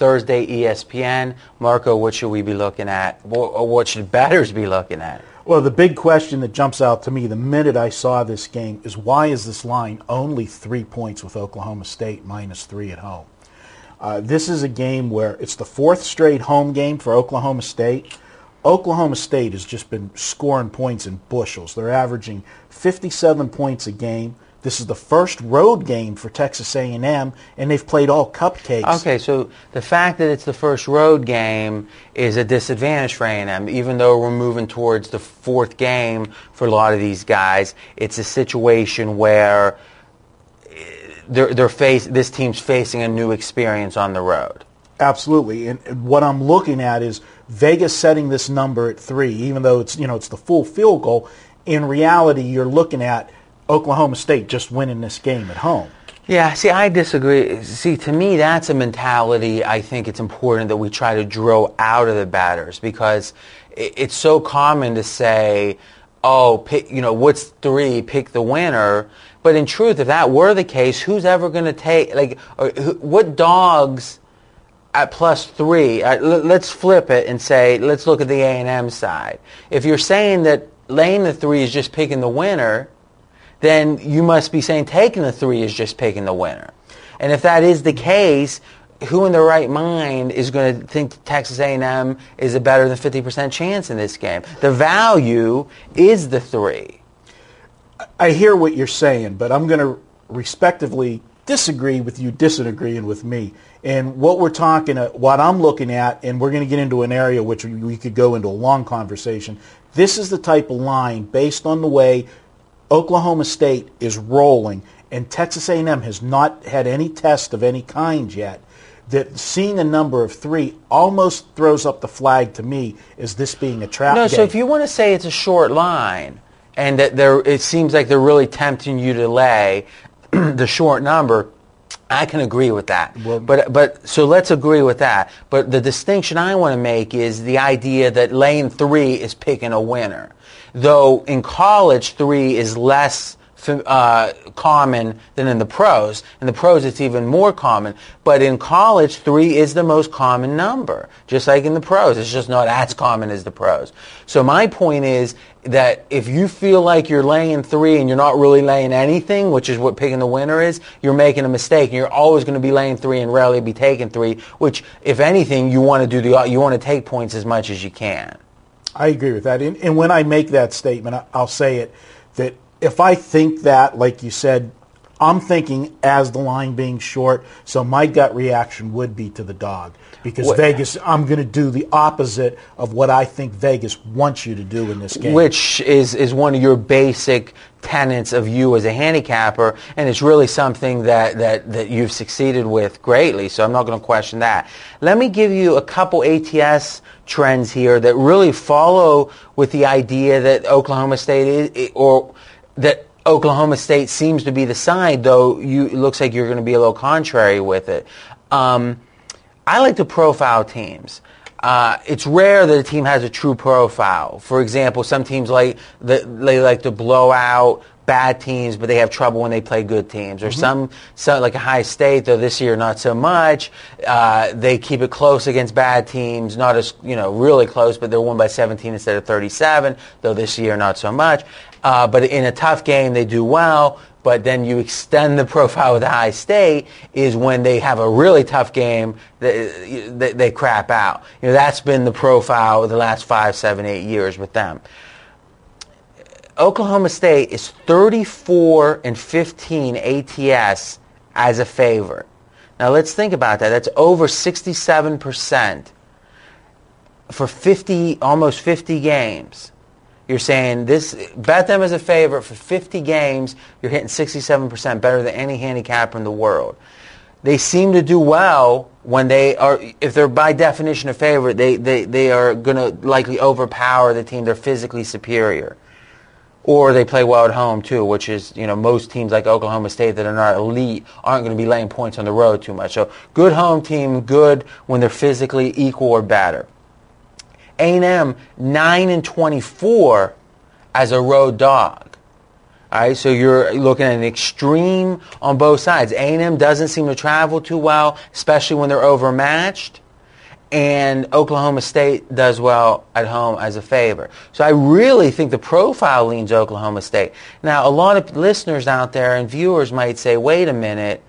Thursday ESPN. Marco, what should we be looking at? What should batters be looking at? Well, the big question that jumps out to me the minute I saw this game is why is this line only three points with Oklahoma State minus three at home? Uh, this is a game where it's the fourth straight home game for Oklahoma State. Oklahoma State has just been scoring points in bushels. They're averaging 57 points a game. This is the first road game for Texas A&M, and they've played all cupcakes. Okay, so the fact that it's the first road game is a disadvantage for A&M, even though we're moving towards the fourth game for a lot of these guys. It's a situation where they're, they're face, this team's facing a new experience on the road. Absolutely, and and what I'm looking at is Vegas setting this number at three, even though it's you know it's the full field goal. In reality, you're looking at Oklahoma State just winning this game at home. Yeah, see, I disagree. See, to me, that's a mentality I think it's important that we try to drill out of the batters because it's so common to say, oh, pick, you know, what's three, pick the winner. But in truth, if that were the case, who's ever going to take, like, what dogs at plus three, uh, let's flip it and say, let's look at the A&M side. If you're saying that laying the three is just picking the winner, then you must be saying taking the three is just picking the winner. And if that is the case, who in their right mind is going to think Texas A&M is a better than 50% chance in this game? The value is the three. I hear what you're saying, but I'm going to respectively disagree with you disagreeing with me. And what we're talking, uh, what I'm looking at, and we're going to get into an area which we- we could go into a long conversation. This is the type of line based on the way Oklahoma State is rolling, and Texas A&M has not had any test of any kind yet. That seeing a number of three almost throws up the flag to me as this being a trap No, game. so if you want to say it's a short line and that they're, it seems like they're really tempting you to lay the short number, I can agree with that. but but so let's agree with that. But the distinction I want to make is the idea that lane three is picking a winner, though in college three is less uh, common than in the pros. In the pros, it's even more common. But in college, three is the most common number, just like in the pros. It's just not as common as the pros. So my point is that if you feel like you're laying three and you're not really laying anything, which is what picking the winner is, you're making a mistake. And you're always going to be laying three and rarely be taking three. Which, if anything, you want to do the you want to take points as much as you can. I agree with that. And, and when I make that statement, I'll say it that if I think that, like you said, I'm thinking as the line being short, so my gut reaction would be to the dog. Because What- Vegas, I'm going to do the opposite of what I think Vegas wants you to do in this game. Which is, is one of your basic tenets of you as a handicapper, and it's really something that, that, that you've succeeded with greatly, so I'm not going to question that. Let me give you a couple ATS trends here that really follow with the idea that Oklahoma State is, or that Oklahoma State seems to be the side, though you, it looks like you're going to be a little contrary with it. Um, I like to profile teams. Uh, it's rare that a team has a true profile. For example, some teams like the, they like to blow out bad teams, but they have trouble when they play good teams. Or some, some like Ohio State, though this year not so much. Uh, they keep it close against bad teams, not as you know really close, but they're won by 17 instead of 37. Though this year not so much. Uh, but in a tough game, they do well but then you extend the profile with the Ohio State is when they have a really tough game, they, they, they crap out. You know, that's been the profile of the last five, seven, eight years with them. Oklahoma State is 34 and 15 ATS as a favorite. Now let's think about that. That's over 67% for 50, almost 50 games. You're saying this, bet them as a favorite for 50 games. You're hitting 67% better than any handicapper in the world. they seem to do well when they are, if they're by definition a favorite, they, they, they are going to likely overpower the team. They're physically superior. Or they play well at home too, which is, you know, most teams like Oklahoma State that are not elite aren't going to be laying points on the road too much. So good home team, good when they're physically equal or better. A&M 9 and 24 as a road dog. All right, so you're looking at an extreme on both sides. A&M doesn't seem to travel too well, especially when they're overmatched. And Oklahoma State does well at home as a favor. So I really think the profile leans Oklahoma State. Now, a lot of listeners out there and viewers might say, wait a minute,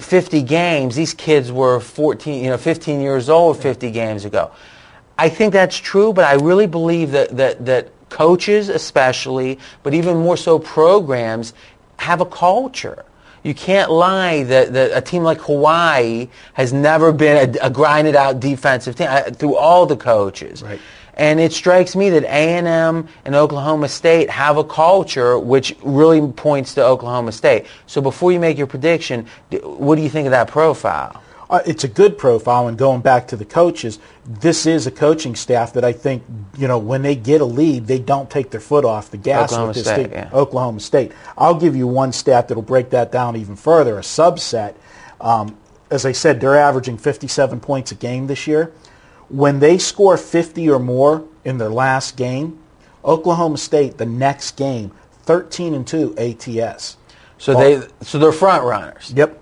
50 games, these kids were 14, you know, 15 years old 50 games ago. I think that's true, but I really believe that, that, that coaches especially, but even more so programs, have a culture. You can't lie that, that a team like Hawaii has never been a, a grinded out defensive team uh, through all the coaches. Right. And it strikes me that A&M and Oklahoma State have a culture which really points to Oklahoma State. So before you make your prediction, what do you think of that profile? Uh, it's a good profile, and going back to the coaches, this is a coaching staff that I think, you know, when they get a lead, they don't take their foot off the gas Oklahoma with this State, team. yeah. Oklahoma State. I'll give you one stat that'll break that down even further, a subset. Um, as I said, they're averaging 57 points a game this year. When they score 50 or more in their last game, Oklahoma State, the next game, 13 and 2 ATS. So they so they're front runners. Yep.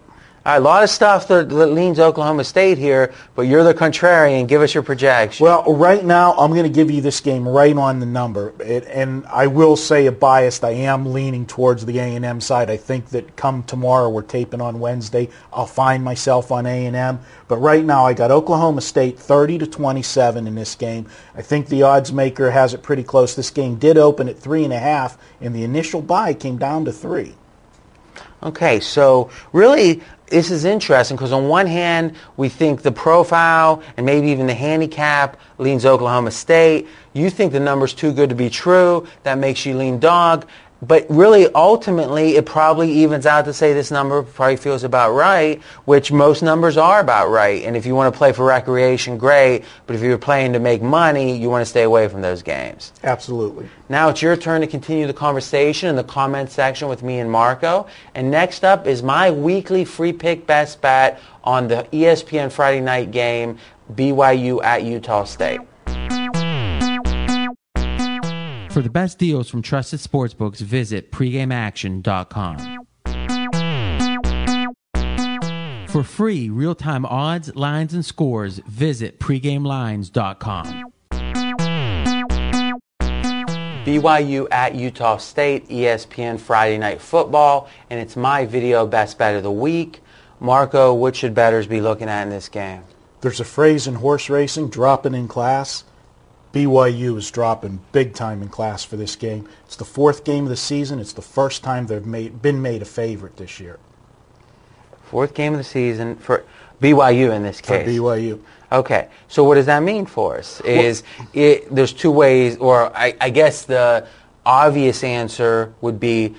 A lot of stuff that, that leans Oklahoma State here, but you're the contrarian. Give us your projection. Well, right now, I'm going to give you this game right on the number, it, and I will say a biased. I am leaning towards the A and M side. I think that come tomorrow, we're taping on Wednesday. I'll find myself on A and M, but right now, I got Oklahoma State 30 to 27 in this game. I think the odds maker has it pretty close. This game did open at three and a half, and the initial buy came down to three. Okay, so really, this is interesting because on one hand, we think the profile and maybe even the handicap leans Oklahoma State. You think the number's too good to be true. That makes you lean dog. But really, ultimately, it probably evens out to say this number probably feels about right, which most numbers are about right. And if you want to play for recreation, great. But if you're playing to make money, you want to stay away from those games. Absolutely. Now it's your turn to continue the conversation in the comment section with me and Marco. And next up is my weekly free pick best bet on the ESPN Friday night game, BYU at Utah State. For the best deals from trusted sportsbooks, visit pregameaction.com. For free real-time odds, lines, and scores, visit pregamelines.com. BYU at Utah State, ESPN Friday Night Football, and it's my video best bet of the week. Marco, what should bettors be looking at in this game? There's a phrase in horse racing, dropping in class. BYU is dropping big time in class for this game. It's the fourth game of the season. It's the first time they've made, been made a favorite this year Fourth game of the season for BYU in this case. for. BYU. Okay, so what does that mean for us? Is it, there's two ways, or I, I guess the obvious answer would be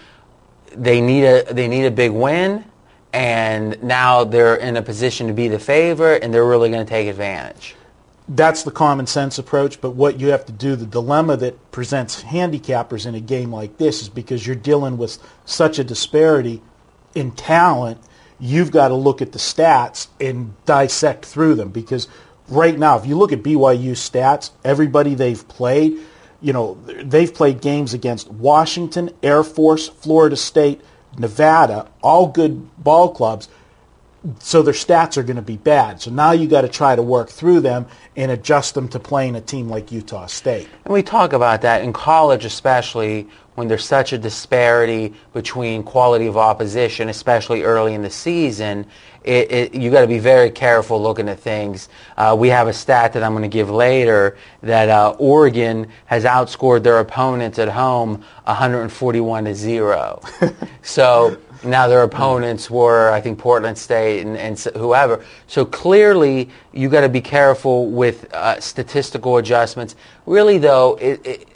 they need a they need a big win, and now they're in a position to be the favorite, and they're really going to take advantage. That's the common sense approach, but what you have to do, the dilemma that presents handicappers in a game like this is because you're dealing with such a disparity in talent, you've got to look at the stats and dissect through them because right now, if you look at BYU stats, everybody they've played, you know, they've played games against Washington, Air Force, Florida State, Nevada, all good ball clubs so their stats are going to be bad. So now you got to try to work through them and adjust them to playing a team like Utah State. And we talk about that in college, especially when there's such a disparity between quality of opposition, especially early in the season. It, it, you got to be very careful looking at things. Uh, we have a stat that I'm going to give later that uh, Oregon has outscored their opponents at home 141 to zero. so now their opponents were, I think, Portland State and, and whoever. So clearly, you got to be careful with uh, statistical adjustments. Really, though, it, it,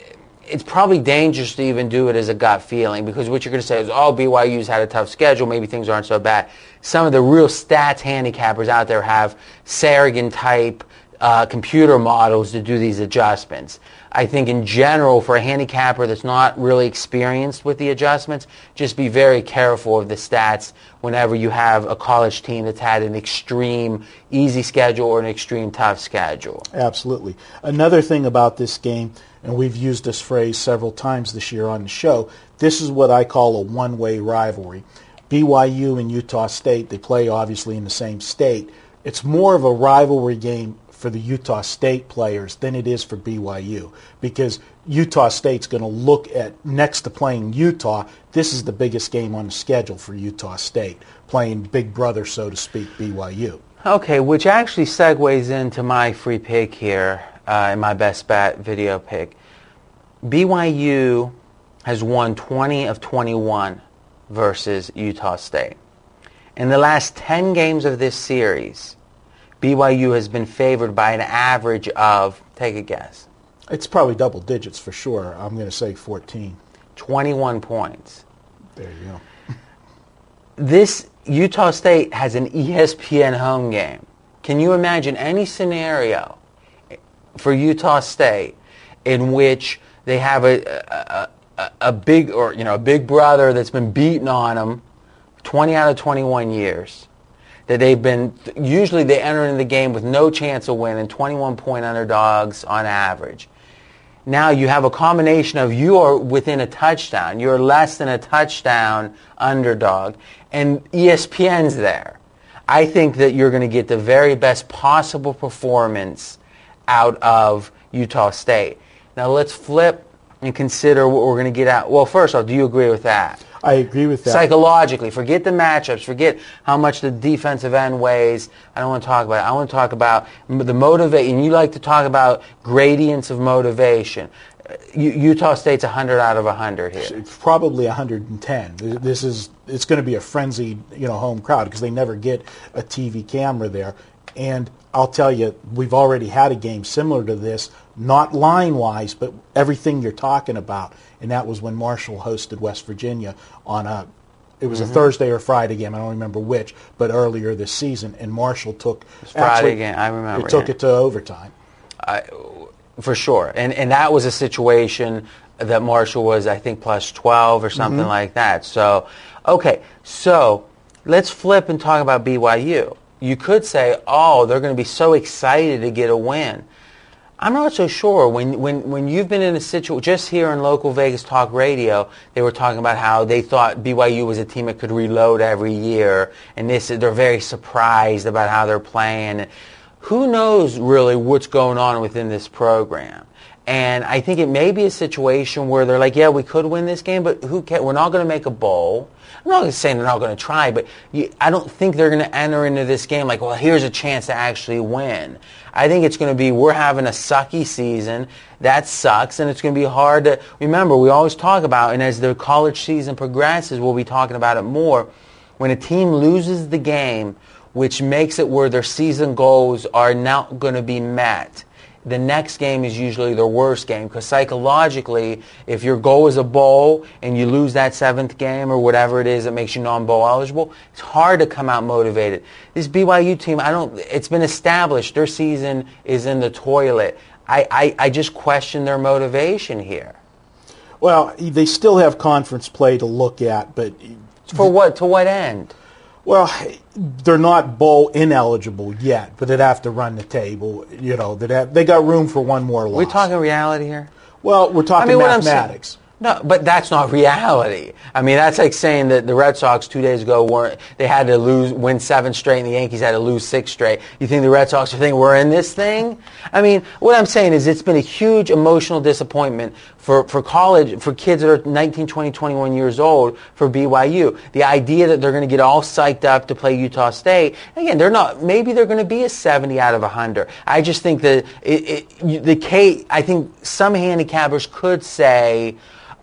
it's probably dangerous to even do it as a gut feeling because what you're going to say is, oh, BYU's had a tough schedule. Maybe things aren't so bad. Some of the real stats handicappers out there have Sagarin type uh, computer models to do these adjustments. I think in general, for a handicapper that's not really experienced with the adjustments, just be very careful of the stats whenever you have a college team that's had an extreme easy schedule or an extreme tough schedule. Absolutely. Another thing about this game, and we've used this phrase several times this year on the show, this is what I call a one-way rivalry. BYU and Utah State, they play obviously in the same state. It's more of a rivalry game for the Utah State players than it is for BYU because Utah State's going to look at next to playing Utah. This is the biggest game on the schedule for Utah State, playing big brother, so to speak, BYU. Okay, which actually segues into my free pick here, uh, my best bet video pick. BYU has won 20 of 21 versus Utah State. In the last 10 games of this series, BYU has been favored by an average of, take a guess, It's probably double digits for sure. I'm going to say 14. 21 points. There you go. This Utah State has an ESPN home game. Can you imagine any scenario for Utah State in which they have a, a, a, a big or you know a big brother that's been beaten on them 20 out of 21 years that they've been usually they enter in the game with no chance of winning 21 point underdogs on average. Now you have a combination of you are within a touchdown you're less than a touchdown underdog and espn's there. I think that you're going to get the very best possible performance out of utah state. Now let's flip and consider what we're going to get out. Well first off do you agree with that I agree with that. psychologically. Forget the matchups. Forget how much the defensive end weighs. I don't want to talk about it. I want to talk about the motivation. You like to talk about gradients of motivation. Uh, Utah State's 100 out of 100 here. It's probably 110. This is it's going to be a frenzied, you know, home crowd because they never get a TV camera there. And I'll tell you, we've already had a game similar to this, not line-wise, but everything you're talking about. And that was when Marshall hosted West Virginia on a it was a mm-hmm. Thursday or Friday game. I don't remember which, but earlier this season, and Marshall took Friday game, I remember, It took yeah. it to overtime. For sure. And, and that was a situation that Marshall was, I think, plus 12 or something mm-hmm. like that. So, okay. So let's flip and talk about BYU. You could say, oh, they're going to be so excited to get a win. I'm not so sure. When, when, when you've been in a situation, just here in local Vegas Talk Radio, they were talking about how they thought BYU was a team that could reload every year, and this they're very surprised about how they're playing. Who knows really what's going on within this program? And I think it may be a situation where they're like, yeah, we could win this game, but who cares? We're not going to make a bowl. I'm not saying they're not going to try, but you, I don't think they're going to enter into this game like, well, here's a chance to actually win. I think it's going to be we're having a sucky season. That sucks, and it's going to be hard to remember. We always talk about, and as the college season progresses, we'll be talking about it more. When a team loses the game, which makes it where their season goals are not going to be met the next game is usually their worst game because psychologically, if your goal is a bowl and you lose that seventh game or whatever it is that makes you non-bowl eligible, it's hard to come out motivated. This BYU team, I don't. It's been established their season is in the toilet. I, I, I just question their motivation here. Well, they still have conference play to look at, but For what? To what end? Well, they're not bowl ineligible yet, but they'd have to run the table. You know, they'd they got room for one more loss. We're talking reality here. Well, we're talking I mean, what I'm saying- mathematics. No, but that's not reality. I mean, that's like saying that the Red Sox two days ago weren't. They had to lose, win seven straight, and the Yankees had to lose six straight. You think the Red Sox are thinking we're in this thing? I mean, what I'm saying is it's been a huge emotional disappointment for, for college, for kids that are 19, 20, 21 years old for BYU. The idea that they're going to get all psyched up to play Utah State. Again, they're not. Maybe they're going to be a 70 out of 100. I just think that it, it, the K. I think some handicappers could say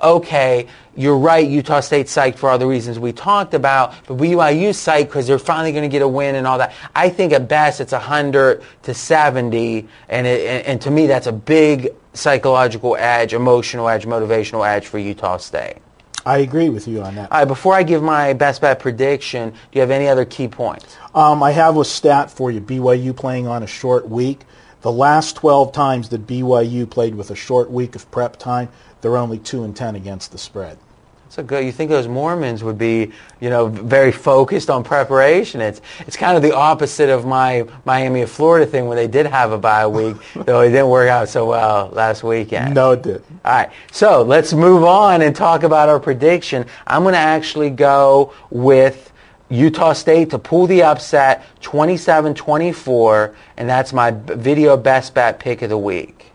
okay, you're right, Utah State's psyched for all the reasons we talked about, but BYU's psyched because they're finally going to get a win and all that. I think at best it's 100 to 70, and, it, and, and to me that's a big psychological edge, emotional edge, motivational edge for Utah State. I agree with you on that. All right, before I give my best bet prediction, do you have any other key points? Um, I have a stat for you. BYU playing on a short week. The last 12 times that BYU played with a short week of prep time, they're only 2 and 10 against the spread. So good. You think those Mormons would be, you know, very focused on preparation? It's it's kind of the opposite of my Miami of Florida thing when they did have a bye week, though it didn't work out so well last weekend. No, it did. All right. So let's move on and talk about our prediction. I'm going to actually go with Utah State to pull the upset 27-24, and that's my video best bet pick of the week.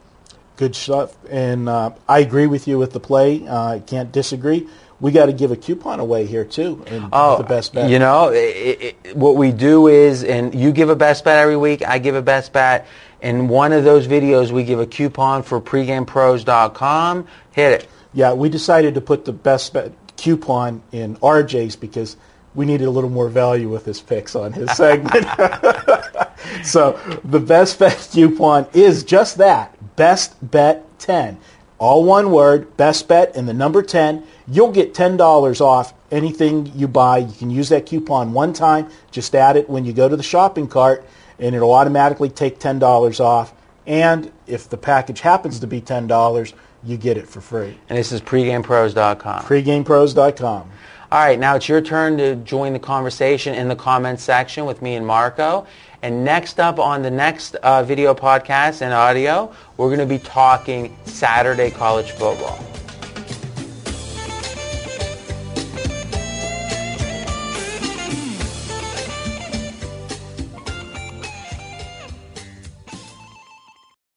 Good stuff. And uh, I agree with you with the play. Uh, I can't disagree. We got to give a coupon away here too. And Oh, the best bet. You know, it, it, what we do is, and you give a best bet every week. I give a best bet. In one of those videos, we give a coupon for pregamepros.com. Hit it. Yeah, we decided to put the best bet coupon in RJ's because we needed a little more value with his picks on his segment. so the best bet coupon is just that, best bet 10. All one word, best bet and the number 10. You'll get $10 off anything you buy. You can use that coupon one time. Just add it when you go to the shopping cart and it'll automatically take $10 off. And if the package happens to be $10, you get it for free. And this is pregamepros.com. PregamePros.com. All right, now it's your turn to join the conversation in the comments section with me and Marco. And next up on the next uh, video podcast and audio, we're going to be talking Saturday college football.